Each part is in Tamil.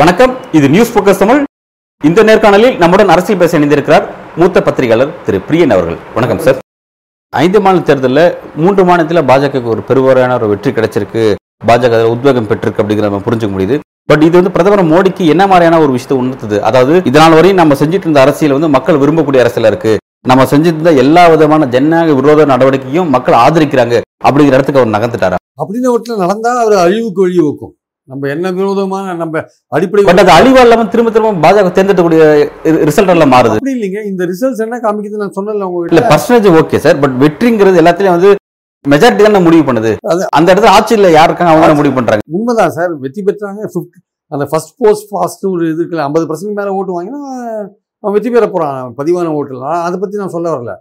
வணக்கம். இது நியூஸ் போக்கஸ் தமிழ். இந்த நேர்காணலில் நம்முடன் அரசியல் பேச இணைந்திருக்கிறார் மூத்த பத்திரிகையாளர் திரு பிரியன் அவர்கள். வணக்கம் சார் ஐந்து மாநில தேர்தலில் மூன்று மாநிலத்தில் பாஜகவுக்கு ஒரு பெருவாரியான ஒரு வெற்றி கிடைச்சிருக்கு. பாஜக அதில் உத்வேகம் பெற்றிருக்கு அப்படிங்கிற நம்ம புரிஞ்சுக்க முடியுது. பட் இது வந்து பிரதமர் மோடிக்கு என்ன மாதிரியான ஒரு விஷயத்தை உணர்த்துது? அதாவது இதனால் வரையும் நம்ம செஞ்சுட்டு இருந்த அரசியல் வந்து மக்கள் விரும்பக்கூடிய அரசியலா இருக்கு. நம்ம செஞ்சுட்டு இருந்த எல்லா விதமான ஜனநாயக விரோத நடவடிக்கையும் மக்கள் ஆதரிக்கிறாங்க அப்படிங்கிற இடத்துக்கு அவர் நகர்ந்துட்டாரா? அப்படின்னு ஒருத்தர் நடந்தா அவர் அழிவுக்கு வழி வைக்கும் நம்ம என்ன விரோதமான நம்ம அடிப்படை பட் அது அழிவா இல்லாம திரும்ப திரும்ப பாஜக தேர்ந்தெடுக்கக்கூடிய ரிசல்ட் எல்லாம் மாறுது. அப்படி இல்லைங்க. இந்த ரிசல்ட்ஸ் என்ன காமிக்குது நான் சொன்னல இல்ல உங்ககிட்ட பர்சன்டேஜ் ஓகே சார் பட் வெற்றிங்கிறது எல்லாத்துலயும் வந்து மெஜாரிட்டி தானே முடிவு பண்ணுது? அது- அந்த இடத்துல ஆட்சியில் யார் இருக்காங்க அவங்க தானே முடிவு பண்றாங்க. உண்மைதான் சார். வெற்றி பெற்றாங்க 50 அந்த ஃபர்ஸ்ட் போஸ்ட் ஃபாஸ்ட் ஒரு இது இருக்குல்ல ஐம்பது பர்சன்ட் மேலே ஓட்டு வாங்கினா அவன் வெற்றி பெற போறான் பதிவான ஓட்டுலாம் அதை பத்தி நான் சொல்ல வரல.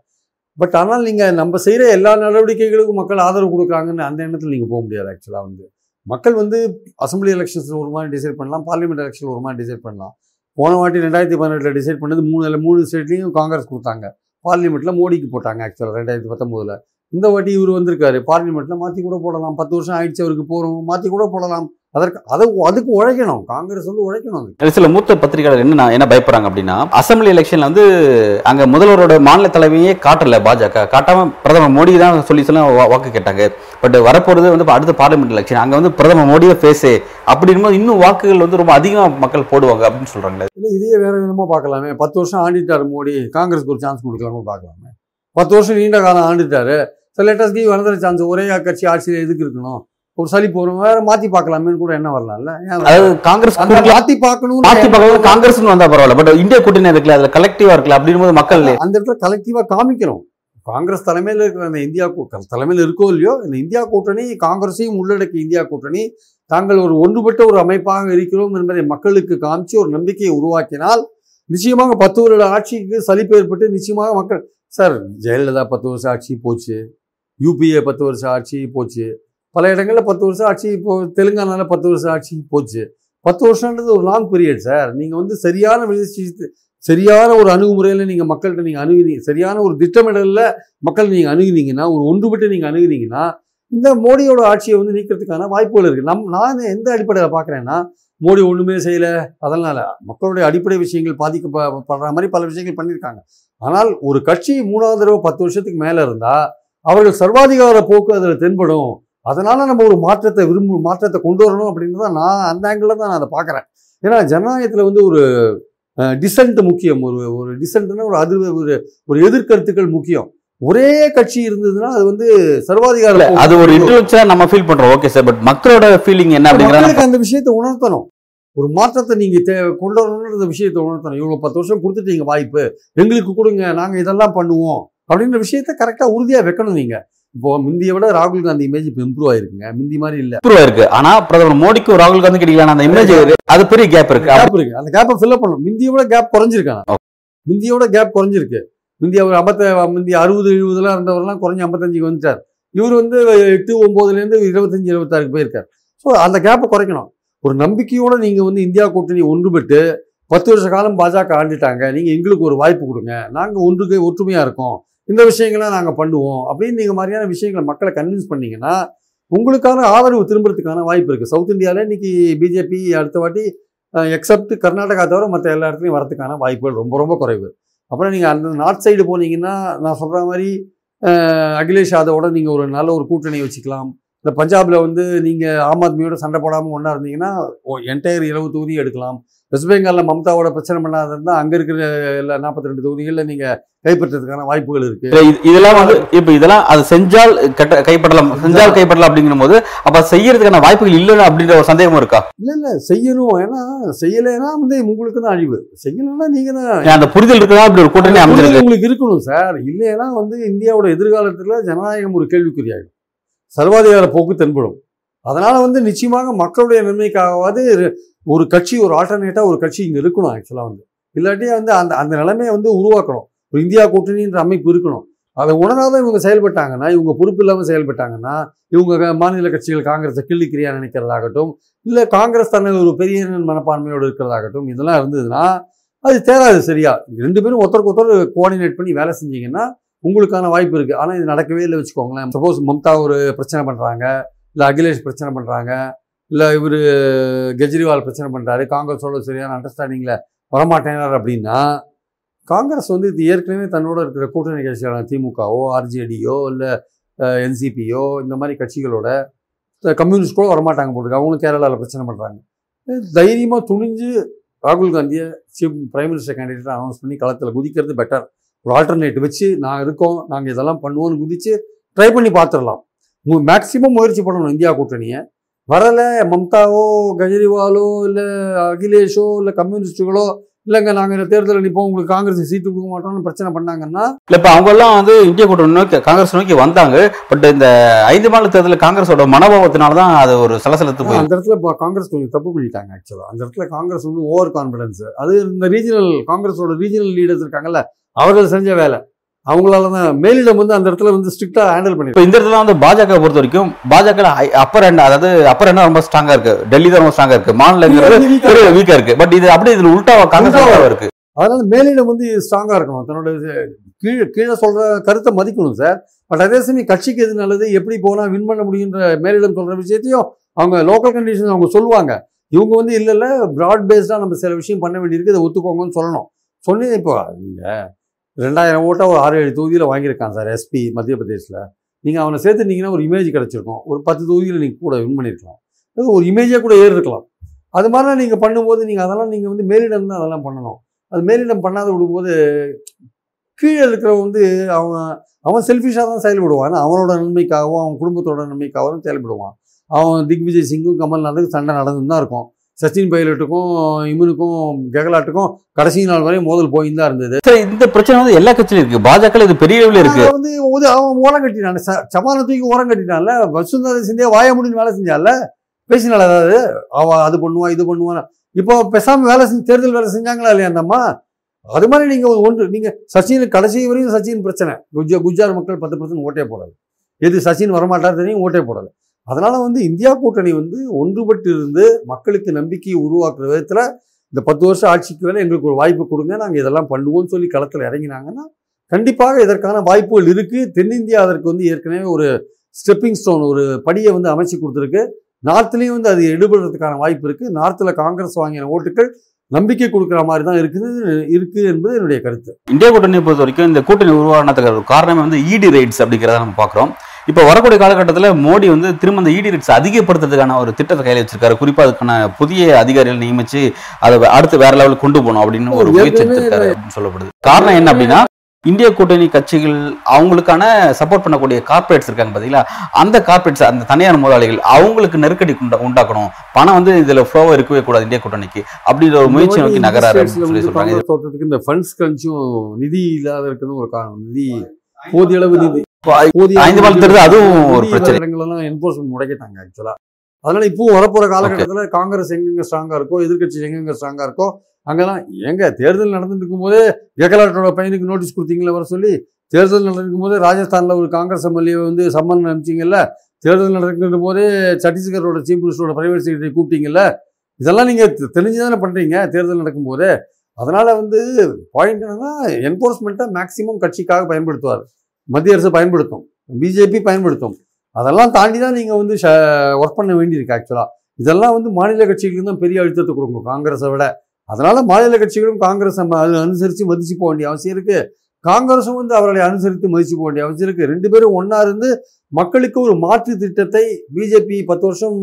பட் ஆனால் நீங்க நம்ம செய்யற எல்லா நடவடிக்கைகளுக்கும் மக்கள் ஆதரவு கொடுக்குறாங்கன்னு அந்த எண்ணத்தில் நீங்க போக முடியாது ஆக்சுவலா வந்து. மக்கள் வந்து அசம்பிளி எலெக்ஷன்ஸ் ஒரு மாதிரி டிசைட் பண்ணலாம் பார்லிமெண்ட் எலெக்ஷன் ஒரு மாதிரி டிசைட் பண்ணலாம். போன வாட்டி ரெண்டாயிரத்தி பதினெட்டில் டிசைட் பண்ணது மூணு மூணு ஸ்டேட்லையும் காங்கிரஸ் கொடுத்தாங்க. பார்லிமெண்ட்ல மோடிக்கு போட்டாங்க ஆக்சுவலாக ரெண்டாயிரத்தி பத்தொம்போதுல இந்த வாட்டி இவர் வந்திருக்காரு. பார்லிமெண்ட்ல மாற்றி கூட போடலாம். பத்து வருஷம் ஆயிடுச்சு அவருக்கு போகிறோம் மாற்றி கூட போடலாம். அதற்கு அதை அதுக்கு உழைக்கணும். காங்கிரஸ் வந்து உழைக்கணும் சில மூத்த பத்திரிகையாளர் என்ன என்ன பயப்படுறாங்க அப்படின்னா அசம்பிளி எலெக்ஷன்ல வந்து அங்க முதல்வரோட மாநில தலைமையே காட்டல பாஜக. காட்டாம பிரதமர் மோடி தான் சொல்லி சொல்ல வாக்கு கேட்டாங்க. பட் வரப்போறது வந்து அடுத்த பார்லிமெண்ட் எலெக்ஷன் அங்க வந்து பிரதமர் மோடியே ஃபேஸே அப்படிங்கும்போது இன்னும் வாக்குகள் வந்து ரொம்ப அதிகமா மக்கள் போடுவாங்க அப்படின்னு சொல்றாங்களே. இல்லை இதையே வேற விதமாக பார்க்கலாமே. பத்து வருஷம் ஆண்டிட்டார் மோடி. காங்கிரஸ்க்கு ஒரு சான்ஸ் கொடுக்கலாம்னு பார்க்கலாமே. பத்து வருஷம் நீண்ட காலம் ஆண்டுட்டாரு. So let's give another chance ஒரே கட்சி ஆட்சியில் எதுக்கு இருக்கணும்? ஒரு சளி போகிறோம் வேற மாற்றி பார்க்கலாமேன்னு கூட என்ன வரலாம்ல? அதாவது காங்கிரஸ் மாற்றி பார்க்கணும் மாத்தி பார்க்கறது காங்கிரஸ் வந்தா பரவாயில்ல. பட் இந்தியா கூட்டணி இருக்குல்ல அதுல கலெக்டிவா இருக்குல்ல அப்படிங்கும்போது மக்கள் அந்த இடத்துல கலெக்டிவாக காமிக்கணும் காங்கிரஸ் தலைமையில் இருக்கிற அந்த இந்தியா தலைமையில் இருக்கோ இல்லையோ இந்த இந்தியா கூட்டணி காங்கிரஸையும் உள்ளடக்கிய இந்தியா கூட்டணி தாங்கள் ஒரு ஒன்றுபட்ட ஒரு அமைப்பாக இருக்கிறோம் என்பதை மக்களுக்கு காமிச்சு ஒரு நம்பிக்கையை உருவாக்கினால் நிச்சயமாக பத்து வருட ஆட்சிக்கு சலிப்பு ஏற்பட்டு நிச்சயமாக மக்கள் சார் ஜெயலலிதா பத்து வருஷம் ஆட்சி போச்சு. யூபிஏ பத்து வருஷம் ஆட்சி போச்சு. பல இடங்களில் பத்து வருஷம் ஆட்சி இப்போ தெலுங்கானால பத்து வருஷம் ஆட்சி போச்சு. பத்து வருஷன்றது ஒரு லாங் பீரியட் சார் நீங்கள் வந்து சரியான விஷயத்து சரியான ஒரு அணுகுமுறையில் நீங்கள் மக்கள்கிட்ட நீங்கள் அணுகினீங்க சரியான ஒரு திட்டமிடலில் மக்கள் நீங்கள் அணுகினீங்கன்னா ஒரு ஒன்றுபட்டு நீங்கள் அணுகினீங்கன்னா இந்த மோடியோட ஆட்சியை வந்து நீக்கிறதுக்கான வாய்ப்புகள் இருக்குது நம் நான் எந்த அடிப்படையில் பார்க்குறேன்னா மோடி ஒன்றுமே செய்யலை. அதனால் மக்களுடைய அடிப்படை விஷயங்கள் பாதிக்கப்படுற மாதிரி பல விஷயங்கள் பண்ணியிருக்காங்க ஆனால் ஒரு கட்சி மூணாவது தடவை பத்து வருஷத்துக்கு மேலே இருந்தால் அவர்கள் சர்வாதிகார போக்கு அதில் தென்படும். அதனால நம்ம ஒரு மாற்றத்தை விரும்பு மாற்றத்தை கொண்டு வரணும் அப்படின்னு தான் நான் அந்த ஆங்கிளில் தான் நான் அதை பார்க்குறேன். ஏன்னா ஜனநாயகத்தில் வந்து ஒரு டிசன்ட் முக்கியம். ஒரு ஒரு டிசன்ட்னா ஒரு அதிர்வு ஒரு ஒரு எதிர்கருத்துக்கள் முக்கியம். ஒரே கட்சி இருந்ததுன்னா அது வந்து சர்வாதிகார இல்ல போக்கு. அது ஒரு இன்டெலெக்சுவலா நம்ம ஃபீல் பண்றோம். ஓகே சார் பட் மக்களோட ஃபீலிங் என்ன அப்படிங்கிற மக்களுக்கு அந்த விஷயத்தை உணர்த்தணும். ஒரு மாற்றத்தை நீங்க தே கொண்டு வரணுன்ற விஷயத்தை உணர்த்தணும். இவ்வளவு பத்து வருஷம் கொடுத்துட்டீங்க வாய்ப்பு. எங்களுக்கு கொடுங்க நாங்க இதெல்லாம் பண்ணுவோம். அப்படின்ற விஷயத்த கரெக்டா உறுதியா வைக்கணும் நீங்க. இப்போ முந்திய விட ராகுல் காந்தி இமேஜ் இப்போ இம்ப்ரூவ் ஆயிருக்குங்க. முந்தி மாதிரி இல்ல. இம்ப்ரூவ் இருக்கு ஆனா பிரதமர் மோடிக்கு ராகுல் காந்தி கிடைக்கல அந்த இமேஜ் அது பெரிய கேப் இருக்கு. கேப் இருக்கு. அந்த கேப்பை ஃபில்அப் பண்ணணும். முந்திய விட கேப் குறைஞ்சிருக்காங்க. முந்தியோட கேப் குறைஞ்சிருக்கு. முந்தி அவர் ஐம்பத்த முந்தி அறுபது எழுபதுலாம் இருந்தவரெல்லாம் குறைஞ்சி ஐம்பத்தஞ்சுக்கு வந்துட்டார். இவர் வந்து எட்டு ஒம்போதுலேருந்து இருபத்தஞ்சு இருபத்தாறுக்கு போயிருக்கார். ஸோ அந்த கேப்பை குறைக்கணும். ஒரு நம்பிக்கையோட நீங்கள் வந்து இந்தியா கூட்டணி ஒன்றுபட்டு பத்து வருஷ காலம் பாஜக ஆண்டுட்டாங்க. நீங்கள் எங்களுக்கு ஒரு வாய்ப்பு கொடுங்க. நாங்கள் ஒன்றுக்கு ஒற்றுமையாக இருக்கோம். இந்த விஷயங்களை நாங்கள் பண்ணுவோம் அப்படின்னு நீங்கள் மாதிரியான விஷயங்களை மக்களை கன்வின்ஸ் பண்ணீங்கன்னா உங்களுக்கான ஆதரவு திரும்புறதுக்கான வாய்ப்பு இருக்குது சவுத் இந்தியாவில் இன்னைக்கு பிஜேபி அடுத்த வாட்டி எக்ஸப்ட் கர்நாடகா தவிர மற்ற எல்லா இடத்துலையும் வரதுக்கான வாய்ப்புகள் ரொம்ப ரொம்ப குறைவு. அப்புறம் நீங்கள் அந்த நார்த் சைடு போனீங்கன்னா நான் சொல்கிற மாதிரி அகிலேஷ் யாதவோட நீங்கள் ஒரு நல்ல ஒரு கூட்டணி வச்சுக்கலாம். இந்த பஞ்சாபில் வந்து நீங்கள் ஆம் ஆத்மியோட சண்டை போடாமல் ஒன்றா இருந்தீங்கன்னா என்டையர் இருபது தொகுதியும் எடுக்கலாம். வெஸ்ட் பெங்காலில் மம்தாவோட பிரச்சனை பண்ணாத இருந்தால் அங்கே இருக்கிற எல்லா நாற்பத்தி ரெண்டு தொகுதிகளில் நீங்கள் கைப்பற்றதுக்கான வாய்ப்புகள் இது- இதெல்லாம் வந்து இப்ப இதெல்லாம் அது செஞ்சால் கட்ட கைப்படலாம் செஞ்சால் கைப்படலாம் அப்படிங்கிற போது அப்ப செய்யறதுக்கான வாய்ப்புகள் இல்லைன்னு அப்படின்ற ஒரு சந்தேகமும் இருக்கா? இல்லை இல்லை செய்யணும். ஏன்னா செய்யலைன்னா வந்து உங்களுக்கு தான் அழிவு. செய்யலைன்னா நீங்கள் தான் அந்த புரிதல் இருக்குதா? அப்படி ஒரு கூட்டணி அமைஞ்சிருக்கு. உங்களுக்கு இருக்கணும் சார். இல்லைன்னா வந்து இந்தியாவோட எதிர்காலத்தில் ஜனநாயகம் ஒரு கேள்விக்குறியாயிடும். சர்வாதிகார போக்கு தென்படும். அதனால் வந்து நிச்சயமாக மக்களுடைய நன்மைக்காகவாது ஒரு கட்சி ஒரு ஆல்டர்னேட்டாக ஒரு கட்சி இங்கே இருக்கணும் ஆக்சுவலாக வந்து. இல்லாட்டி வந்து அந்த அந்த நிலைமையை வந்து உருவாக்கணும். ஒரு இந்தியா கூட்டணின்ற அமைப்பு இருக்கணும். அதை உணராத இவங்க செயல்பட்டாங்கன்னா இவங்க பொறுப்பு இல்லாமல் செயல்பட்டாங்கன்னா இவங்க மாநில கட்சிகள் காங்கிரஸை கிள்ளிக்கிறியா நினைக்கிறதாகட்டும் இல்லை காங்கிரஸ் தன்னை ஒரு பெரிய மனப்பான்மையோடு இருக்கிறதாகட்டும் இதெல்லாம் இருந்ததுன்னா அது தேராது சரியா. ரெண்டு பேரும் ஒருத்தருக்கு ஒருத்தர் கோஆர்டினேட் பண்ணி வேலை செஞ்சீங்கன்னா உங்களுக்கான வாய்ப்பு இருக்குது ஆனால் இது நடக்கவே இல்லை வச்சுக்கோங்களேன். சப்போஸ் மம்தா ஒரு பிரச்சனை பண்ணுறாங்க இல்லை அகிலேஷ் பிரச்சனை பண்ணுறாங்க இல்லை இவர் கெஜ்ரிவால் பிரச்சனை பண்ணுறாரு காங்கிரஸோட சரியான அண்டர்ஸ்டாண்டிங்கில் வரமாட்டேனார் அப்படின்னா காங்கிரஸ் வந்து இது ஏற்கனவே தன்னோட இருக்கிற கூட்டணி கட்சிகளான திமுகவோ ஆர்ஜேடியோ இல்லை என்சிபியோ இந்த மாதிரி கட்சிகளோட கம்யூனிஸ்ட் கூட வரமாட்டாங்க போட்டுருக்கு அவங்களும் கேரளாவில் பிரச்சனை பண்ணுறாங்க தைரியமாக துணிஞ்சு ராகுல் காந்தியை chief prime minister candidate announce பண்ணி களத்தில் குதிக்கிறது பெட்டர் ஒரு ஆல்டர்னேட் வச்சு நான் இருக்கோம் நாங்கள் இதெல்லாம் பண்ணுவோம்னு குதித்து ட்ரை பண்ணி பார்த்துடலாம். மேக்சிமம் முயற்சி பண்ணணும் இந்தியா கூட்டணியை. வரலை மம்தாவோ கெஜ்ரிவாலோ இல்லை அகிலேஷோ இல்லை கம்யூனிஸ்ட்டுகளோ இல்லைங்க நாங்கள் இந்த தேர்தலில் நிற்போம் உங்களுக்கு காங்கிரஸ் சீட்டு கொடுக்க மாட்டோம்னு பிரச்சனை பண்ணாங்கன்னா? இல்ல இப்ப அவங்க எல்லாம் வந்து இந்திய கூட்டணி நோக்கி காங்கிரஸ் நோக்கி வந்தாங்க. பட் இந்த ஐந்து மாநில தேர்தலில் காங்கிரஸோட மனோபாவத்தினால தான் அது ஒரு சலசலத்து போய் அந்த இடத்துல இப்போ காங்கிரஸ் கொஞ்சம் தப்பு பண்ணிட்டாங்க ஆக்சுவலாக அந்த இடத்துல காங்கிரஸ் வந்து ஓவர் கான்ஃபிடன்ஸ் அது இந்த ரீஜனல் காங்கிரஸோட ரீஜனல் லீடர்ஸ் இருக்காங்கல்ல அவர்கள் செஞ்ச வேலை. அவங்களால தான் மேலிடம் வந்து அந்த இடத்துல வந்து ஸ்ட்ரிக்டாக ஹேண்டில் பண்ணி இப்போ இந்த இடத்துல வந்து பாஜக பொறுத்த வரைக்கும் பாஜக அப்பர் எண்ட் அதாவது அப்பர் எண்ட் ரொம்ப ஸ்ட்ராங்கா இருக்கு. டெல்லி தான் ரொம்ப ஸ்ட்ராங்கா இருக்கு. மாநிலங்கிறது வீக்கா இருக்கு. பட் இது அப்படியே இதுல உல்டா காங்கிரஸ் இருக்கு. அதனால மேலிடம் வந்து ஸ்ட்ராங்காக இருக்கணும். தன்னோட கீழே கீழே சொல்ற கருத்தை மதிக்கணும் சார் பட் அதே சமயம் கட்சிக்கு எது நல்லது எப்படி போனால் வின் பண்ண முடியுன்ற மேலிடம் சொல்ற விஷயத்தையும் அவங்க லோக்கல் கண்டிஷன் அவங்க சொல்லுவாங்க. இவங்க வந்து இல்லை இல்லை ப்ராட் பேஸ்டாக நம்ம சில விஷயம் பண்ண வேண்டியிருக்கு இதை ஒத்துக்கோங்கன்னு சொல்லணும். சொன்னி இப்போ. நீங்கள் ரெண்டாயிரம் ஓட்டை ஒரு ஆறு ஏழு தொகுதியில் வாங்கியிருக்கான் சார் எஸ்பி மத்திய பிரதேசில் நீங்கள் அவனை சேர்த்துட்டீங்கன்னா ஒரு இமேஜ் கிடச்சிருக்கும். ஒரு பத்து தொகுதியில் நீங்கள் கூட வின் பண்ணியிருக்கலாம் ஒரு இமேஜே கூட ஏறி இருக்கலாம் அது மாதிரிலாம் நீங்கள் பண்ணும்போது நீங்கள் அதெல்லாம் நீங்கள் வந்து மேலிடம் தான் அதெல்லாம் பண்ணணும். அது மேலிடம் பண்ணாத விடும்போது கீழே இருக்கிறவன் வந்து அவன் அவன் செல்ஃபிஷாக தான் செயல்படுவான் அவனோட நன்மைக்காகவும் அவன் குடும்பத்தோட நன்மைக்காகவும் செயல்படுவான். அவன் திக்விஜய் சிங்கும் கமல்நாத்துக்கும் சண்டை நடந்து தான் இருக்கும். சச்சின் பைலட்டுக்கும் இவனுக்கும் கெகலாட்டுக்கும் கடைசி நாள் வரை மோதல் போயின்னு தான் இருந்தது. சரி, இந்த பிரச்சனை வந்து எல்லா கட்சியிலும் இருக்கு. பாஜக இது பெரிய அளவில் இருக்கு. வந்து அவன் ஓரம் கட்டினான் சமான தூக்கி ஓரம் கட்டினான்ல வசுந்தரா சிந்தியா வாய முடின்னு வேலை செஞ்சால பேசினால அதாவது? அவ அது பண்ணுவான் இது பண்ணுவான் இப்போ பேசாம வேலை செஞ்சு தேர்தல் வேலை செஞ்சாங்களா இல்லையா அந்த அம்மா? அது மாதிரி நீங்க ஒன்று நீங்க சச்சின் கடைசி வரையும் சச்சின் பிரச்சனை. குஜ குஜார் மக்கள் பத்து பர்சன்ட் ஓட்டே போடல. எது சச்சின் வரமாட்டார் தெரியும் ஓட்டே போடல. அதனால் வந்து இந்தியா கூட்டணி வந்து ஒன்றுபட்டு இருந்து மக்களுக்கு நம்பிக்கையை உருவாக்குற விதத்தில் இந்த பத்து வருஷம் ஆட்சிக்கு வேலை எங்களுக்கு ஒரு வாய்ப்பு கொடுங்க நாங்கள் இதெல்லாம் பண்ணுவோம்னு சொல்லி களத்தில் இறங்கினாங்கன்னா கண்டிப்பாக இதற்கான வாய்ப்புகள் இருக்குது தென்னிந்தியா அதற்கு வந்து ஏற்கனவே ஒரு ஸ்டெப்பிங் ஸ்டோன் ஒரு படியை வந்து அமைச்சு கொடுத்துருக்கு. நார்த்லேயும் வந்து அது எடுபடுறதுக்கான வாய்ப்பு இருக்குது நார்த்தில் காங்கிரஸ் வாங்கின ஓட்டுகள் நம்பிக்கை கொடுக்குற மாதிரி தான் இருக்குது இருக்கு என்பது என்னுடைய கருத்து. இந்தியா கூட்டணியை பொறுத்த வரைக்கும் இந்த கூட்டணி உருவானதுக்கு காரணமே வந்து இடி ரைட்ஸ் அப்படிங்கிறத நம்ம பார்க்குறோம். இப்போ வரக்கூடிய காலகட்டத்தில் மோடி வந்து திரும்ப அந்த இடி ரைட்ஸ் அதிகப்படுத்துறதுக்கான ஒரு திட்டத்தை கையில் வச்சிருக்காரு. குறிப்பாக அதுக்கான புதிய அதிகாரிகள் நியமிச்சு அதை அடுத்து வேற லெவலுக்கு கொண்டு போகணும் அப்படின்னு ஒரு முயற்சி எடுத்திருக்காரு சொல்லப்படுது. காரணம் என்ன அப்படின்னா இந்திய கூட்டணி கட்சிகள் அவங்களுக்கான சப்போர்ட் பண்ணக்கூடிய கார்ப்பரேட்ஸ் இருக்காங்க பார்த்தீங்களா அந்த கார்ப்பரேட்ஸ் அந்த தனியார் முதலாளிகள் அவங்களுக்கு நெருக்கடி உண்டா- உண்டாக்கணும். பணம் வந்து இதுல ஃப்ளோவா இருக்கவே கூடாது இந்திய கூட்டணிக்கு அப்படின்ற ஒரு முயற்சி நோக்கி நகராரு சொல்லி தோற்றத்துக்கு இந்த ஃபண்ட்ஸ் கொஞ்சம் நிதி இல்லாத இருக்குன்னு ஒரு காரணம். நிதி போதிய அளவு நிதி. ஐந்து அதுவும் ஒரு பிரச்சனை. இடங்களெல்லாம் என்போர்ஸ்மெண்ட் முடக்கிட்டாங்க ஆக்சுவலா அதனால இப்போ வரப்போற காலகட்டத்தில் காங்கிரஸ் எங்கெங்க ஸ்ட்ராங்கா இருக்கோ எதிர்க்கட்சி எங்கெங்க ஸ்ட்ராங்கா இருக்கோ அங்கெல்லாம் எங்க தேர்தல் நடந்துட்டு இருக்கும்போதே கெகலாட்டோட பையனுக்கு நோட்டீஸ் கொடுத்தீங்களா வர சொல்லி தேர்தல் நடக்கும் போதே ராஜஸ்தான்ல ஒரு காங்கிரஸ் எம்எல்ஏ வந்து சம்மன் அனுப்பிச்சிங்கல்ல தேர்தல் நடக்கின்ற போதே சத்தீஸ்கரோட சீஃப் மினிஸ்டரோட பிரைவேட் செக்ரட்டரி கூப்பிட்டீங்கல்ல இதெல்லாம் நீங்க தெரிஞ்சு தானே பண்றீங்க தேர்தல் நடக்கும்போது. அதனால வந்து பாயிண்ட் என்னன்னா என்போர்ஸ்மெண்ட்டை மேக்சிமம் கட்சிக்காக பயன்படுத்துவார். மத்திய அரசு பயன்படுத்தும். பிஜேபி பயன்படுத்தும். அதெல்லாம் தாண்டி தான் நீங்கள் வந்து ஒர்க் பண்ண வேண்டியிருக்கு ஆக்சுவலாக இதெல்லாம் வந்து மாநில கட்சிகளுக்கு தான் பெரிய அழுத்தத்தை கொடுக்கும். காங்கிரஸை விட. அதனால் மாநில கட்சிகளும் காங்கிரஸ் அனுசரித்து மதிச்சு போக வேண்டிய அவசியம் இருக்குது காங்கிரஸும் வந்து அவர்களை அனுசரித்து மதிச்சு போக வேண்டிய அவசியம் இருக்குது ரெண்டு பேரும் ஒன்றா இருந்து மக்களுக்கு ஒரு மாற்று திட்டத்தை பிஜேபி பத்து வருஷம்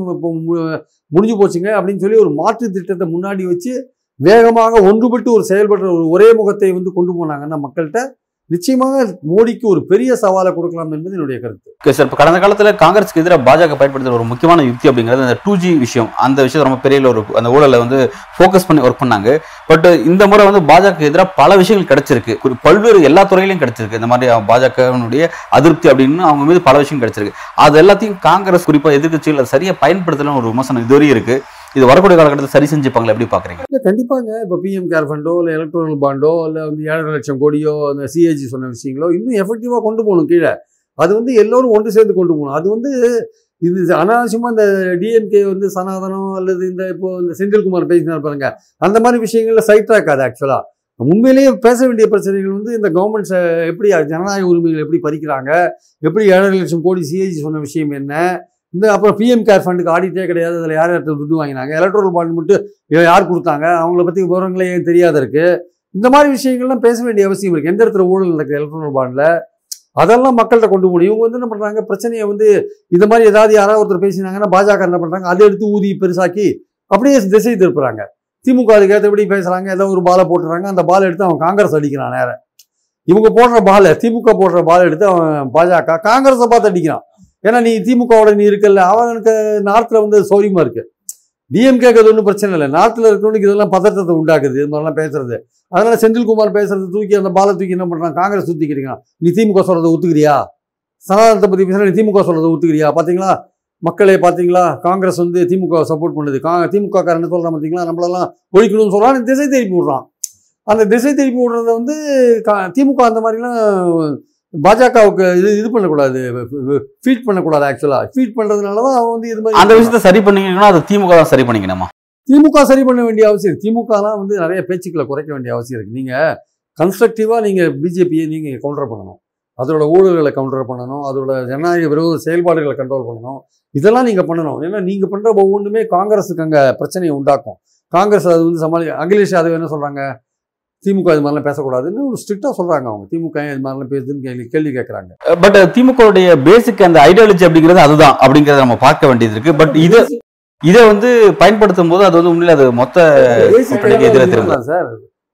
முடிஞ்சு போச்சுங்க அப்படின்னு சொல்லி ஒரு மாற்று திட்டத்தை முன்னாடி வச்சு வேகமாக ஒன்றுபட்டு ஒரு செயல்படுற ஒரு ஒரே முகத்தை வந்து கொண்டு போனாங்கன்னா மக்கள்கிட்ட நிச்சயமாக மோடிக்கு ஒரு பெரிய சவாலை கொடுக்கலாம் என்பது என்னுடைய கருத்து. ஓகே சார் இப்போ கடந்த காலத்தில் காங்கிரஸ்க்கு எதிராக பாஜக பயன்படுத்துகிற ஒரு முக்கியமான யுக்தி அப்படிங்கிறது அந்த டூ ஜி விஷயம். அந்த விஷயத்தை ரொம்ப பெரிய ஒரு அந்த ஊழலை வந்து ஃபோக்கஸ் பண்ணி ஒர்க் பண்ணாங்க. பட் இந்த முறை வந்து பாஜக எதிராக பல விஷயங்கள் கிடைச்சிருக்கு. பல்வேறு எல்லா துறையிலையும் கிடைச்சிருக்கு. இந்த மாதிரி பாஜகவினுடைய அதிருப்தி அப்படின்னு அவங்க மீது பல விஷயம் கிடைச்சிருக்கு. அது எல்லாத்தையும் காங்கிரஸ் குறிப்பாக எதிர்கட்சிகள் சரியாக பயன்படுத்தலாம் ஒரு விமர்சனம் இதுவரையும் இருக்குது இது வரக்கூடிய காலகட்டத்தில் சரி செஞ்சுப்பாங்களா எப்படி பார்க்குறீங்க? இல்லை கண்டிப்பாங்க. இப்போ பிஎம் கேர் ஃபண்டோ இல்லை எலக்ட்ரானிக் பாண்டோ இல்லை வந்து ஏழரை லட்சம் கோடியோ அந்த சிஏஜி சொன்ன விஷயங்களோ இன்னும் எஃபெக்டிவாக கொண்டு போகணும் கீழே. அது வந்து எல்லோரும் ஒன்று சேர்ந்து கொண்டு போகணும். அது வந்து இது அனாவசியமாக இந்த டிஎம்கே வந்து சனாதனம் அல்லது இந்த இப்போ இந்த செந்தில்குமார் பேசினார் பாருங்க. அந்த மாதிரி விஷயங்கள்ல சைட் ட்ராக் அது ஆக்சுவலாக உண்மையிலேயே பேச வேண்டிய பிரச்சனைகள் வந்து இந்த கவர்மெண்ட்ஸை எப்படி ஜனநாயக உரிமைகள் எப்படி பறிக்கிறாங்க? எப்படி ஏழரை லட்சம் கோடி சிஏஜி சொன்ன விஷயம் என்ன? இந்த அப்புறம் பிஎம் கேர் ஃபண்டுக்கு ஆடிட்டே கிடையாது. அதில் யார் யார்கிட்ட துட்டு வாங்கினாங்க? எலக்ட்ரல் பாண்ட் மட்டும் யார் கொடுத்தாங்க? அவங்கள பற்றி விவரங்களே ஏன் தெரியாத இருக்குது இந்த மாதிரி விஷயங்கள்லாம் பேச வேண்டிய அவசியம் இருக்குது எந்த இடத்துல ஊழல் நடக்குது எலக்ட்ரல் பாண்டில் அதெல்லாம் மக்கள்கிட்ட கொண்டு போகணும். இவங்க வந்து என்ன பண்ணுறாங்க பிரச்சனையை வந்து இந்த மாதிரி ஏதாவது யாராவது ஒருத்தர் பேசினாங்கன்னா பாஜக என்ன பண்ணுறாங்க அதை எடுத்து ஊதி பெருசாக்கி அப்படியே திசை திருப்புறாங்க. திமுக அதுக்கு ஏற்றபடி பேசுகிறாங்க ஏதோ ஒரு பாலை போட்டுறாங்க. அந்த பால் எடுத்து அவன் காங்கிரஸ் அடிக்கிறான் நேரம் இவங்க போடுற பாலை திமுக போடுற பால் எடுத்து அவன் பாஜக காங்கிரஸை பார்த்து அடிக்கிறான். ஏன்னா நீ திமுகவோட நீ இருக்கல அவனுக்கு நார்த்தில் வந்து சௌரியமாக இருக்கு. டிஎம்கேக்கு அது ஒன்றும் பிரச்சனை இல்லை. நார்த்தில் இருக்கிறவனுக்கு இதெல்லாம் பதற்றத்தை உண்டாக்குது இது மாதிரிலாம் பேசுறது. அதனால செந்தில்குமார் பேசுறது தூக்கி அந்த பாலை தூக்கி என்ன பண்ணுறான் காங்கிரஸ் தூக்கிக்கிறீங்க நீ திமுக சொல்கிறத ஒத்துக்கிறியா? சனாதனத்தை பற்றி பேசுகிற நீ திமுக சொல்கிறத ஒத்துக்கிறியா? பார்த்தீங்களா மக்களே பார்த்தீங்களா காங்கிரஸ் வந்து திமுக சப்போர்ட் பண்ணுது. கா திமுக காரன் சொல்கிறான் பார்த்தீங்களா நம்மளெல்லாம் ஒழிக்கணும்னு சொல்கிறான் திசை திருப்பி விடுறான். அந்த திசை திருப்பி விடுறத வந்து கா- திமுக அந்த மாதிரிலாம் பாஜகவுக்கு இது இது பண்ணக்கூடாது ஃபீட் பண்ணக்கூடாது ஆக்சுவலாக ஃபீட் பண்ணுறதுனால தான் அவன் வந்து இது மாதிரி அந்த விஷயத்த சரி பண்ணீங்கன்னா அது திமுக தான் சரி பண்ணிக்கணுமா? திமுக சரி பண்ண வேண்டிய அவசியம் திமுகலாம் வந்து நிறைய பேச்சுக்களை குறைக்க வேண்டிய அவசியம் இருக்கு. நீங்க கன்ஸ்ட்ரக்டிவா நீங்க பிஜேபியை நீங்க கவுண்டர் பண்ணணும். அதோட ஊழல்களை கவுண்டர் பண்ணணும். அதோட ஜனநாயக விரோத செயல்பாடுகளை கண்ட்ரோல் பண்ணணும். இதெல்லாம் நீங்க பண்ணணும். ஏன்னா நீங்க பண்ற ஒவ்வொன்றுமே காங்கிரஸுக்கு அங்க பிரச்சனையை உண்டாக்கும். காங்கிரஸ் அது வந்து சமாளி அகிலேஷ் யாதவ் என்ன சொல்றாங்க? திமுக இது மாதிரிலாம் பேசக்கூடாதுன்னு ஒரு ஸ்ட்ரிக்டா சொல்றாங்க அவங்க. திமுக இது மாதிரிலாம் பேசுதுன்னு கேள்வி கேள்வி கேட்கறாங்க பட் திமுகவுடைய பேசிக் அந்த ஐடியாலஜி அப்படிங்கிறது அதுதான் அப்படிங்கறத நம்ம பார்க்க வேண்டியது இருக்கு. பட் இது இதை வந்து பயன்படுத்தும் போது அது வந்து உண்மையில அது மொத்த எதிராக திரும்ப சார்.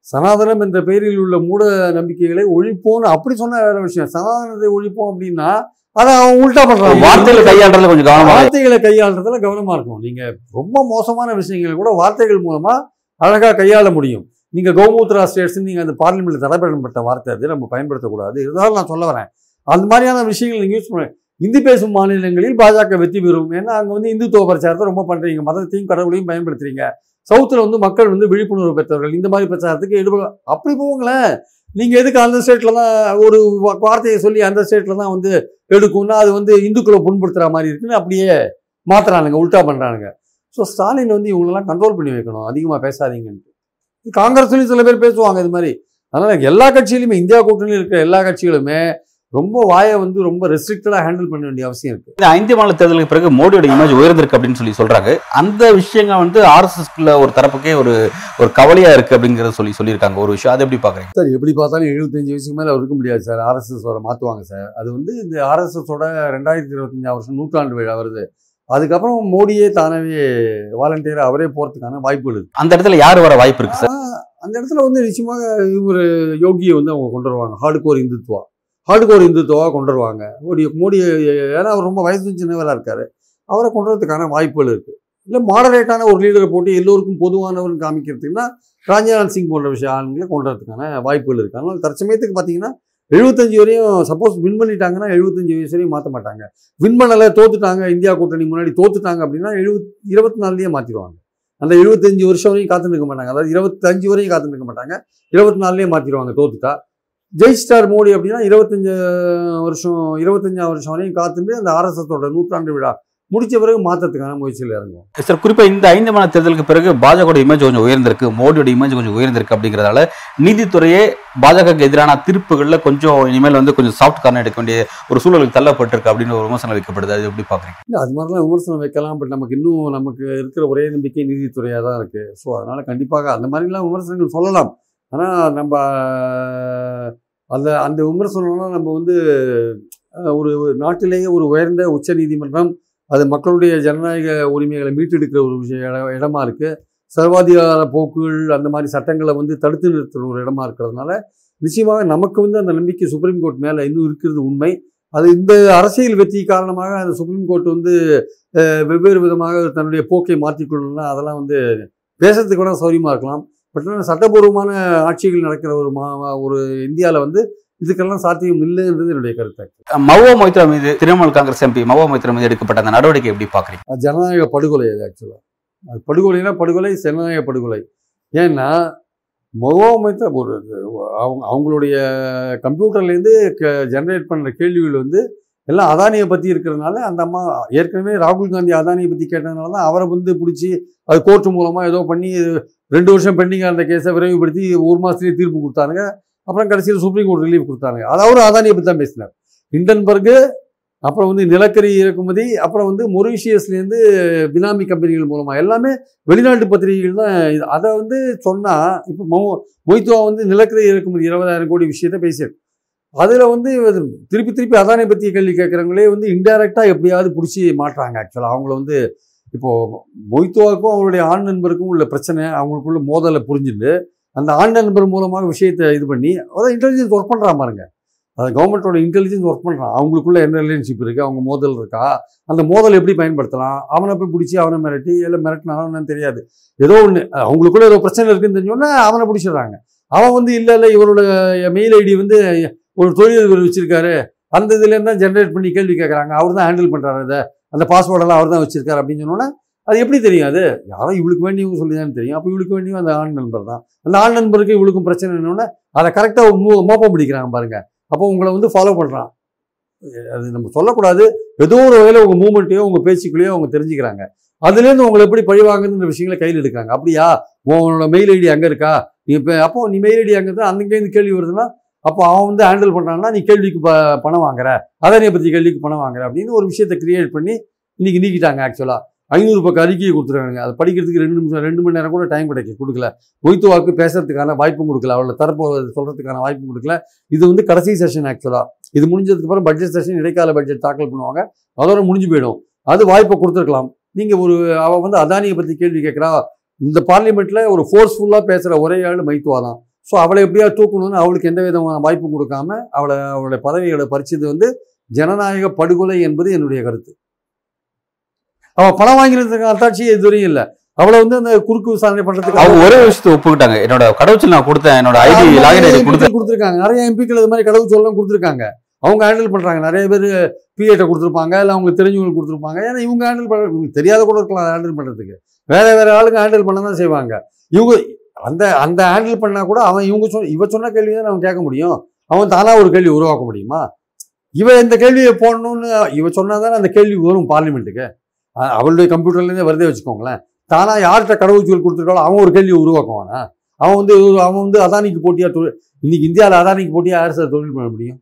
சனாதனம் என்ற பெயரில் உள்ள மூட நம்பிக்கைகளை ஒழிப்போம்னு அப்படி சொன்ன வேற விஷயம். சனாதனத்தை ஒழிப்போம் அப்படின்னா அதை அவன் உல்டா பண்றான் வார்த்தைகளை கையாளுறதுல கொஞ்சம் கவனமா வார்த்தைகளை கையாளுறதுல கவனமா இருக்கணும். நீங்க ரொம்ப மோசமான விஷயங்களை கூட வார்த்தைகள் மூலமா அழகா கையாள முடியும். நீங்கள் கோமூத்ரா ஸ்டேட்ஸ் நீங்கள் அந்த பார்லிமெண்ட்டில் தடைபடப்பட்ட வார்த்தை அது நம்ம பயன்படுத்தக்கூடாது. இருந்தாலும் நான் சொல்ல வரேன். அந்த மாதிரியான விஷயங்கள் நீங்கள் யூஸ் பண்ண இந்தி பேசும் மாநிலங்களில் பாஜக வெற்றி பெறும். ஏன்னா அங்கே வந்து இந்துத்துவ பிரச்சாரத்தை ரொம்ப பண்ணுறீங்க மதத்தையும் கடவுளையும் பயன்படுத்துறீங்க. சவுத்தில் வந்து மக்கள் வந்து விழிப்புணர்வு பெற்றவர்கள். இந்த மாதிரி பிரச்சாரத்துக்கு ஈடுபட அப்படி போங்களேன். நீங்கள் எதுக்கு அந்த ஸ்டேட்டில் தான் ஒரு வார்த்தையை சொல்லி அந்த ஸ்டேட்டில் தான் வந்து எடுக்கும்னா அது வந்து இந்துக்களை புண்படுத்துகிற மாதிரி இருக்குன்னு அப்படியே மாற்றுறானுங்க உல்டா பண்ணுறானுங்க ஸோ ஸ்டாலின் வந்து இவங்களெல்லாம் கண்ட்ரோல் பண்ணி வைக்கணும். அதிகமாக பேசாதீங்கன்ட்டு. காங்கிரஸ்லையும் சில பேர் பேசுவாங்க இது மாதிரி. அதனால எல்லா கட்சியிலுமே இந்தியா கூட்டணியில் இருக்கிற எல்லா கட்சிகளுமே ரொம்ப வாயை வந்து ரொம்ப ரெஸ்ட்ரிக்டடாக ஹேண்டில் பண்ண வேண்டிய அவசியம் இருக்கு. இந்த ஐந்து மாநில தேர்தலுக்கு பிறகு மோடியோட இமேஜ் உயர்ந்திருக்கு அப்படின்னு சொல்லி சொல்றாங்க. அந்த விஷயங்கள் வந்து ஆர்எஸ்எஸ்க்குள்ள ஒரு தரப்புக்கே ஒரு ஒரு கவலையா இருக்கு அப்படிங்கறத சொல்லி சொல்லியிருக்காங்க. ஒரு விஷயம். அதை எப்படி பாக்குறீங்க சார் எப்படி பார்த்தாலும் எழுபத்தஞ்சு வயசுக்கு மேலே இருக்க முடியாது சார். ஆர்எஸ்எஸ் வர மாற்றுவாங்க சார். அது வந்து இந்த ஆர்எஸ்எஸோட ரெண்டாயிரத்தி இருபத்தஞ்சாம் வருஷம் நூற்றாண்டு விழா வருது. அதுக்கப்புறம் மோடியே தானாவே வாலண்டியராக அவரே போகிறதுக்கான வாய்ப்புகள் இருக்கு. அந்த இடத்துல யார் வர வாய்ப்பு இருக்கு சார் அந்த இடத்துல வந்து நிச்சயமாக ஒரு யோகியை வந்து அவங்க கொண்டு வருவாங்க. ஹார்டுகோர் இந்துத்துவா. ஹார்டுகோர் இந்துத்துவா கொண்டு வருவாங்க. மோடி மோடி ஏன்னா அவர் ரொம்ப வயசு சின்னவராக இருக்காரு. அவரை கொண்டு வரதுக்கான வாய்ப்புகள் இருக்கு. இல்லை மாடரேட்டான ஒரு லீடரை போட்டு எல்லோருக்கும் பொதுவானவர்னு காமிக்கிறதுக்குன்னா ராஜ்நாத் சிங் போன்ற விஷய ஆளுங்களை கொண்டு வரதுக்கான வாய்ப்புகள் இருக்கு. அதனால தற்சமயத்துக்கு பார்த்தீங்கன்னா எழுபத்தஞ்சு வரையும் சப்போஸ் வின் பண்ணிட்டாங்கன்னா எழுபத்தஞ்சு வயசு வரையும் மாற்ற மாட்டாங்க. வின் பண்ணலை தோத்துட்டாங்க இந்தியா கூட்டணி முன்னாடி தோத்துட்டாங்க அப்படின்னா எழுபத் இருபத்தி நாலுலேயே மாற்றிடுவாங்க அந்த எழுபத்தஞ்சு வருஷம் வரையும் காத்துட்டு இருக்க மாட்டாங்க. அதாவது இருபத்தஞ்சு வரையும் காத்துட்டு இருக்க மாட்டாங்க. இருபத்தி நாலுலேயே மாற்றிடுவாங்க தோத்துட்டா. ஜெயிஸ்டார் மோடி அப்படின்னா இருபத்தஞ்சு வருஷம் இருபத்தஞ்சாம் வருஷம் வரையும் காத்துட்டு அந்த ஆர்எஸ்எஸோட நூற்றாண்டு விழா முடிச்ச பிறகு மாற்றத்துக்கான முயற்சியில் இறங்கும் சார் குறிப்பா இந்த ஐந்து மாநில தேர்தலுக்கு பிறகு பாஜகவோட இமேஜ் கொஞ்சம் உயர்ந்திருக்கு மோடியோட இமேஜ் கொஞ்சம் உயர்ந்திருக்கு அப்படிங்கறதால நீதித்துறையே பாஜகவுக்கு எதிரான தீர்ப்புகள்ல கொஞ்சம் இனிமேல் வந்து கொஞ்சம் சாஃப்ட் கார்னர் எடுக்க வேண்டிய ஒரு சூழலுக்கு தள்ளப்பட்டிருக்கு அப்படின்னு ஒரு விமர்சனம் வைக்கப்படுது. அது எப்படி பாக்குறீங்க இல்லை அது மாதிரிலாம் விமர்சனம் வைக்கலாம் பட் நமக்கு இன்னும் நமக்கு இருக்கிற ஒரே நம்பிக்கை நீதித்துறையாக தான் இருக்குது ஸோ அதனால் கண்டிப்பாக அந்த மாதிரிலாம் விமர்சனங்கள் சொல்லலாம். ஆனால் நம்ம அந்த அந்த விமர்சனம்லாம் நம்ம வந்து ஒரு நாட்டிலேயே ஒரு உயர்ந்த உச்ச நீதிமன்றம் அது மக்களுடைய ஜனநாயக உரிமைகளை மீட்டெடுக்கிற ஒரு விஷயம் இடமா இருக்குது சர்வாதிகார போக்குகள் அந்த மாதிரி சட்டங்களை வந்து தடுத்து நிறுத்துகிற ஒரு இடமா இருக்கிறதுனால நிச்சயமாக நமக்கு வந்து அந்த நம்பிக்கை சுப்ரீம் கோர்ட் மேலே இன்னும் இருக்கிறது உண்மை. அது இந்த அரசியல் வெற்றி காரணமாக அந்த சுப்ரீம் கோர்ட் வந்து வெவ்வேறு விதமாக தன்னுடைய போக்கை மாற்றிக்கொள்ளணும்னா அதெல்லாம் வந்து பேசுறதுக்கு கூட சௌரியமாக இருக்கலாம். பட் ஆனால் சட்டபூர்வமான ஆட்சிகள் நடக்கிற ஒரு மா ஒரு இந்தியாவில் வந்து இதுக்கெல்லாம் சாத்தியம் இல்லைன்றது என்னுடைய கருத்து மவோ மொய்த்ரா மீது திரிணாமுல் காங்கிரஸ் எம்பி மவோ மொய்த்ரா மீது எடுக்கப்பட்ட அந்த நடவடிக்கை எப்படி பாக்குறீங்க அது ஜனநாயக படுகொலை அது ஆக்சுவலாக அது படுகொலைனா படுகொலை ஜனநாயக படுகொலை. ஏன்னா முகமைத்த ஒரு அவங்க அவங்களுடைய கம்ப்யூட்டர்லேருந்து ஜெனரேட் பண்ணுற கேள்விகள் வந்து எல்லாம் அதானியை பற்றி இருக்கிறதுனால அந்த அம்மா ஏற்கனவே ராகுல் காந்தி அதானியை பற்றி கேட்டதுனால தான் அவரை வந்து பிடிச்சி அது கோர்ட்டு மூலமாக ஏதோ பண்ணி ரெண்டு வருஷம் பெண்டிங்காக இருந்த கேஸை விரைவுபடுத்தி ஒரு மாதத்துலேயே தீர்ப்பு கொடுத்தாங்க அப்புறம் கடைசியில் சுப்ரீம் கோர்ட் ரிலீவ் கொடுத்தாங்க. அது அவரும் அதானியை பற்றி தான் பேசினார். ஹிண்டன்பர்கு அப்புறம் வந்து நிலக்கரி இறக்குமதி அப்புறம் வந்து மொரீஷியஸ்லேருந்து பினாமி கம்பெனிகள் மூலமாக எல்லாமே வெளிநாட்டு பத்திரிகைகள் தான் இது. அதை வந்து சொன்னால் இப்போ மொ மொய்த்துவா வந்து நிலக்கரி இறக்குமதி இருபதாயிரம் கோடி விஷயத்தை பேசியது. அதில் வந்து திருப்பி திருப்பி அதானை பற்றி கேள்வி கேட்குறவங்களே வந்து இன்டைரக்டாக எப்படியாவது பிடிச்சி மாட்டுறாங்க ஆக்சுவலாக அவங்கள வந்து இப்போது மொய்த்துவாக்கும் அவங்களுடைய ஆண் நண்பருக்கும் உள்ள பிரச்சனை அவங்களுக்குள்ள மோதலை புரிஞ்சுட்டு அந்த ஆண் நண்பர் மூலமாக விஷயத்தை இது பண்ணி அதான் இன்டெலிஜென்ஸ் ஒர்க் பண்ணுறான் பாருங்க. அது கவர்மெண்ட்டோட இன்டெலிஜென்ஸ் ஒர்க் பண்ணுறான் அவங்களுக்குள்ள என்ன ரிலேஷன்ஷிப் இருக்குது அவங்க மோதல் இருக்கா? அந்த மோதல் எப்படி பயன்படுத்தலாம்? அவனை போய் பிடிச்சி அவனை மிரட்டி இல்லை மிரட்டினாலும் தெரியாது. ஏதோ ஒன்று அவங்களுக்குள்ள ஏதோ பிரச்சனை இருக்குன்னு தெரிஞ்சோன்னா அவனை பிடிச்சிடுறாங்க. அவன் வந்து இல்லை இல்லை இவரோட மெயில் ஐடி வந்து ஒரு தொழிலதிபர் வச்சிருக்காரு. அந்த இதுலேருந்து தான் ஜென்ரேட் பண்ணி கேள்வி கேட்குறாங்க அவர் தான் ஹேண்டில் பண்ணுறாரு அதை அந்த பாஸ்வேர்டெல்லாம் அவர் தான் வச்சிருக்காரு அப்படின்னு சொன்னோன்னா அது எப்படி தெரியும் அது? யாரோ இவளுக்கு வேண்டியவங்க சொல்லிதான் தெரியும். அப்போ இவளுக்கு வேண்டியவங்க அந்த ஆண் நண்பர் தான். அந்த ஆண் நண்பருக்கு இவளுக்கும் பிரச்சனை என்னன்னா அதை கரெக்டாக மோ மோப்பம் பிடிக்கிறாங்க பாருங்கள் அப்போ உங்களை வந்து ஃபாலோ பண்ணுறான் அது நம்ம சொல்லக்கூடாது. ஏதோ ஒரு வகையில் உங்கள் மூமெண்ட்டையோ உங்கள் பேச்சுக்களையோ அவங்க தெரிஞ்சுக்கிறாங்க. அதுலேருந்து உங்களை எப்படி பழிவாங்குன்ற விஷயங்களை கையில் எடுக்காங்க அப்படியா? உன்னோட மெயில் ஐடி அங்கே இருக்கா? நீ இப்போ அப்போ நீ மெயில் ஐடி அங்கே இருந்தால் அங்கேருந்து கேள்வி வருதுன்னா அப்போ அவன் வந்து ஹேண்டில் பண்ணுறான்னா நீ கேள்விக்கு ப பணம் வாங்குற. அதானியை பற்றி கேள்விக்கு பணம் வாங்குற அப்படின்னு ஒரு விஷயத்தை கிரியேட் பண்ணி இன்றைக்கி நீக்கிட்டாங்க ஆக்சுவலாக ஐநூறு பக்கம் அறிக்கையை கொடுத்துருக்காங்க அதை படிக்கிறதுக்கு ரெண்டு நிமிஷம் ரெண்டு மணி நேரம் கூட டைம் கிடைக்க கொடுக்கல. மொய்த்துவாக்கு பேசுறதுக்கான வாய்ப்பும் கொடுக்கல. அவளை தரப்பு சொல்கிறதுக்கான வாய்ப்பும் கொடுக்கல. இது வந்து கடைசி செஷன் ஆக்சுவலாக இது முடிஞ்சதுக்கு அப்புறம் பட்ஜெட் செஷன் இடைக்கால பட்ஜெட் தாக்கல் பண்ணுவாங்க. அதோட முடிஞ்சு போயிடும். அது வாய்ப்பை கொடுத்துருக்கலாம். நீங்கள் ஒரு அவள் வந்து அதானியை பற்றி கேள்வி கேட்குறா. இந்த பார்லிமெண்ட்டில் ஒரு ஃபோர்ஸ்ஃபுல்லாக பேசுகிற ஒரே ஆள் மைத்துவா தான் ஸோ அவளை எப்படியா தூக்கணும்னு அவளுக்கு எந்த விதமான வாய்ப்பும் கொடுக்காம அவளை அவளுடைய பதவிகளை பறிச்சது வந்து ஜனநாயக படுகொலை என்பது என்னுடைய கருத்து. அவள் பணம் வாங்கினதுக்கு அத்தாட்சி இதுவரையும் இல்லை. அவளை வந்து அந்த குறுக்கு விசாரணை பண்றதுக்கு அவங்க ஒரே விஷயத்தை ஒப்புக்கிட்டாங்க. என்னோட கடவுச்சல் நான் கொடுத்தேன். என்னோட ஐடி லாகின் ஐடி கொடுத்தேன். கொடுத்துருக்காங்க. நிறைய எம்பிக்கள் இது மாதிரி கடவுள் சொல்லலாம் கொடுத்துருக்காங்க. அவங்க ஹேண்டில் பண்றாங்க. நிறைய பேர் பிஏட்ட கொடுத்துருப்பாங்க. இல்லை அவங்களுக்கு தெரிஞ்சவங்களுக்கு கொடுத்துருப்பாங்க. ஏன்னா இவங்க ஹேண்டில் இவங்களுக்கு தெரியாத கூட இருக்கலாம் ஹேண்டில் பண்றதுக்கு. வேற வேற ஆளுங்க ஹேண்டில் பண்ண தான் செய்வாங்க. இவங்க அந்த அந்த ஹேண்டில் பண்ணா கூட அவன் இவங்க சொன்ன இவ சொன்ன கேள்வி தான் அவன் கேட்க முடியும்? அவன் தானா ஒரு கேள்வி உருவாக்க முடியுமா? இவ இந்த கேள்வியை போடணும்னு இவ சொன்னாதானே அந்த கேள்வி வரும் பார்லிமெண்ட்டுக்கு அவளுடைய கம்ப்யூட்டர்லேருந்தே வருதே வச்சுக்கோங்களேன். தானாக யார்கிட்ட கடவுச்சொல் கொடுத்துருக்காலும் அவன் ஒரு கேள்வி உருவாக்குவானா? அவன் வந்து அவன் வந்து அதானிக்கு போட்டியாக தொழில் இன்னைக்கு இந்தியாவில் அதானிக்கு போட்டியாக யார் சார் தொழில் பண்ண முடியும்?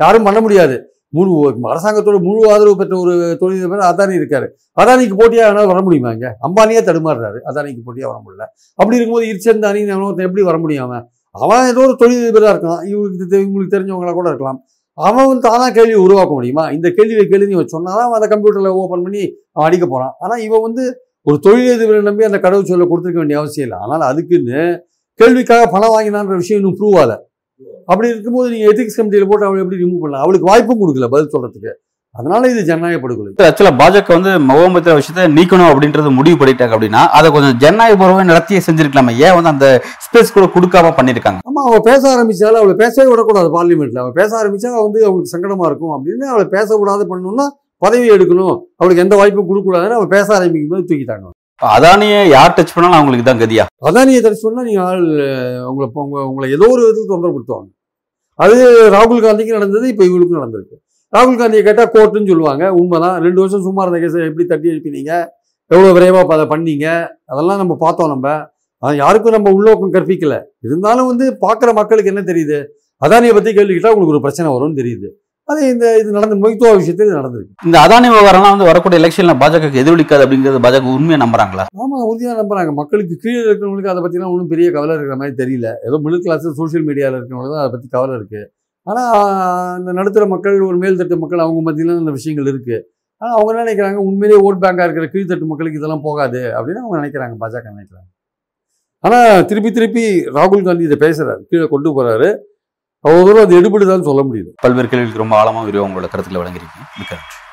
யாரும் பண்ண முடியாது. முழு அரசாங்கத்தோட முழு ஆதரவு பெற்ற ஒரு தொழிலதிபர் அதானி இருக்கார். அதானிக்கு போட்டியாக வேணாலும் வர முடியுமா இங்கே? அம்பானியே தடுமாறுறாரு. அதானிக்கு போட்டியாக வர முடியல. அப்படி இருக்கும்போது இருச்சந்தானி ஒருத்தன் எப்படி வர முடியும் அவன்? அவன் ஏதோ ஒரு தொழிலதிபராக இருக்கலாம். இவங்களுக்கு இவங்களுக்கு தெரிஞ்சவங்களா கூட இருக்கலாம். அவன் வந்து கேள்வி உருவாக்க முடியுமா? இந்த கேள்வியை கேள்வி இவன் சொன்னாதான் அவன் அதை கம்ப்யூட்டரில் ஓப்பன் பண்ணி அவன் அடிக்க போகிறான் ஆனால் இவன் வந்து ஒரு தொழிலதிபரை நம்பி அந்த கடவுள் சொல்ல கொடுத்துருக்க வேண்டிய அவசியம் இல்லை. ஆனால் அதுக்குன்னு கேள்விக்காக பணம் வாங்கினான்ற விஷயம் இன்னும் ப்ரூவ் ஆகலை. அப்படி இருக்கும்போது நீங்கள் எத்திக்ஸ் கமிட்டியில் போட்டு அவளை எப்படி ரிமூவ் பண்ணலாம்? அவளுக்கு வாய்ப்பும் கொடுக்கல பதில் சொல்கிறதுக்கு அதனால இது ஜனநாயக படுகொலை ஆக்சுவலா பாஜக வந்து முகமது விஷயத்தை நீக்கணும் அப்படின்றது முடிவு பண்ணிட்டாங்க அப்படின்னா அதை கொஞ்சம் ஜனநாயகபூர்வமே நடத்தியே செஞ்சிருக்கலாமே. ஏன் வந்து அந்த ஸ்பேஸ் கூட கொடுக்காம பண்ணிருக்காங்க? ஆமா அவ பேச ஆரம்பிச்சாலும் அவளை பேசவே விடக்கூடாது பார்லிமெண்ட்ல அவ பேச ஆரம்பிச்சா வந்து அவளுக்கு சங்கடமா இருக்கும் அப்படின்னு அவளை பேச விடாத பண்ணணும்னா பதவி எடுக்கணும். அவளுக்கு எந்த வாய்ப்பும் கொடுக்கக்கூடாதுன்னு அவ பேச ஆரம்பிக்கும் போது தூக்கிட்டாங்க. அதானியை யார் டச் பண்ணாலும் அவங்களுக்கு தான் கதியா? அதானியை தரிசி சொன்னா நீங்க ஆள் உங்களை உங்க உங்களை ஏதோ ஒரு விதத்தில் தொந்தரப்படுத்துவாங்க அது ராகுல் காந்திக்கு நடந்தது இப்போ இவளுக்கும் நடந்திருக்கு. ராகுல் காந்தியை கேட்டால் கோர்ட்டுன்னு சொல்லுவாங்க. உண்மைதான். ரெண்டு வருஷம் சும்மா இருந்த கேஸை எப்படி தட்டி எழுப்பினீங்க எவ்வளோ விரைவாக அதை பண்ணீங்க? அதெல்லாம் நம்ம பார்த்தோம் நம்ம. அது யாருக்கும் நம்ம உள்நோக்கம் கற்பிக்கல. இருந்தாலும் வந்து பார்க்குற மக்களுக்கு என்ன தெரியுது? அதானியை பற்றி கேள்வி கேட்டால் உங்களுக்கு ஒரு பிரச்சனை வரும்னு தெரியுது. அது இந்த இது நடந்த மொய்த்துவா விஷயத்தில் இது நடந்திருக்கு. இந்த அதானி விவகாரம்லாம் வந்து வரக்கூடிய எலெக்ஷன்ல பாஜக எதிரொலிக்காது அப்படிங்கிறது பாஜக உண்மையா நம்புறாங்களா? ஆமாம் உறுதியாக நம்புறாங்க. மக்களுக்கு கீழே இருக்கிறவங்களுக்கு அதை பற்றிலாம் ஒன்றும் பெரிய கவலை இருக்கிற மாதிரி தெரியல. ஏதோ மிடில் கிளாஸ் சோஷியல் மீடியாவில் இருக்கிறவங்களுக்கு தான் அதை பற்றி கவலை இருக்குது ஆனால் இந்த நடுத்தர மக்கள் ஒரு மேல்தட்டு மக்கள் அவங்க மத்தியிலும் இந்த விஷயங்கள் இருக்குது ஆனால் அவங்க என்ன நினைக்கிறாங்க? உண்மையிலேயே ஓட் பேங்காக இருக்கிற கீழ்த்தட்டு மக்களுக்கு இதெல்லாம் போகாது அப்படின்னு அவங்க நினைக்கிறாங்க. பாஜக நினைக்கிறாங்க. ஆனால் திருப்பி திருப்பி ராகுல் காந்தி இதை பேசுகிறார் கீழே கொண்டு போகிறாரு அவ்வளோ தூரம் அது எடுபடுதான்னு சொல்ல முடியுது. பல்வேறு கேள்விகளுக்கு ரொம்ப ஆழமாக விரிவாக உங்களோட கருத்துக்களை வழங்கியிருக்கீங்க. மிக்க நன்றி.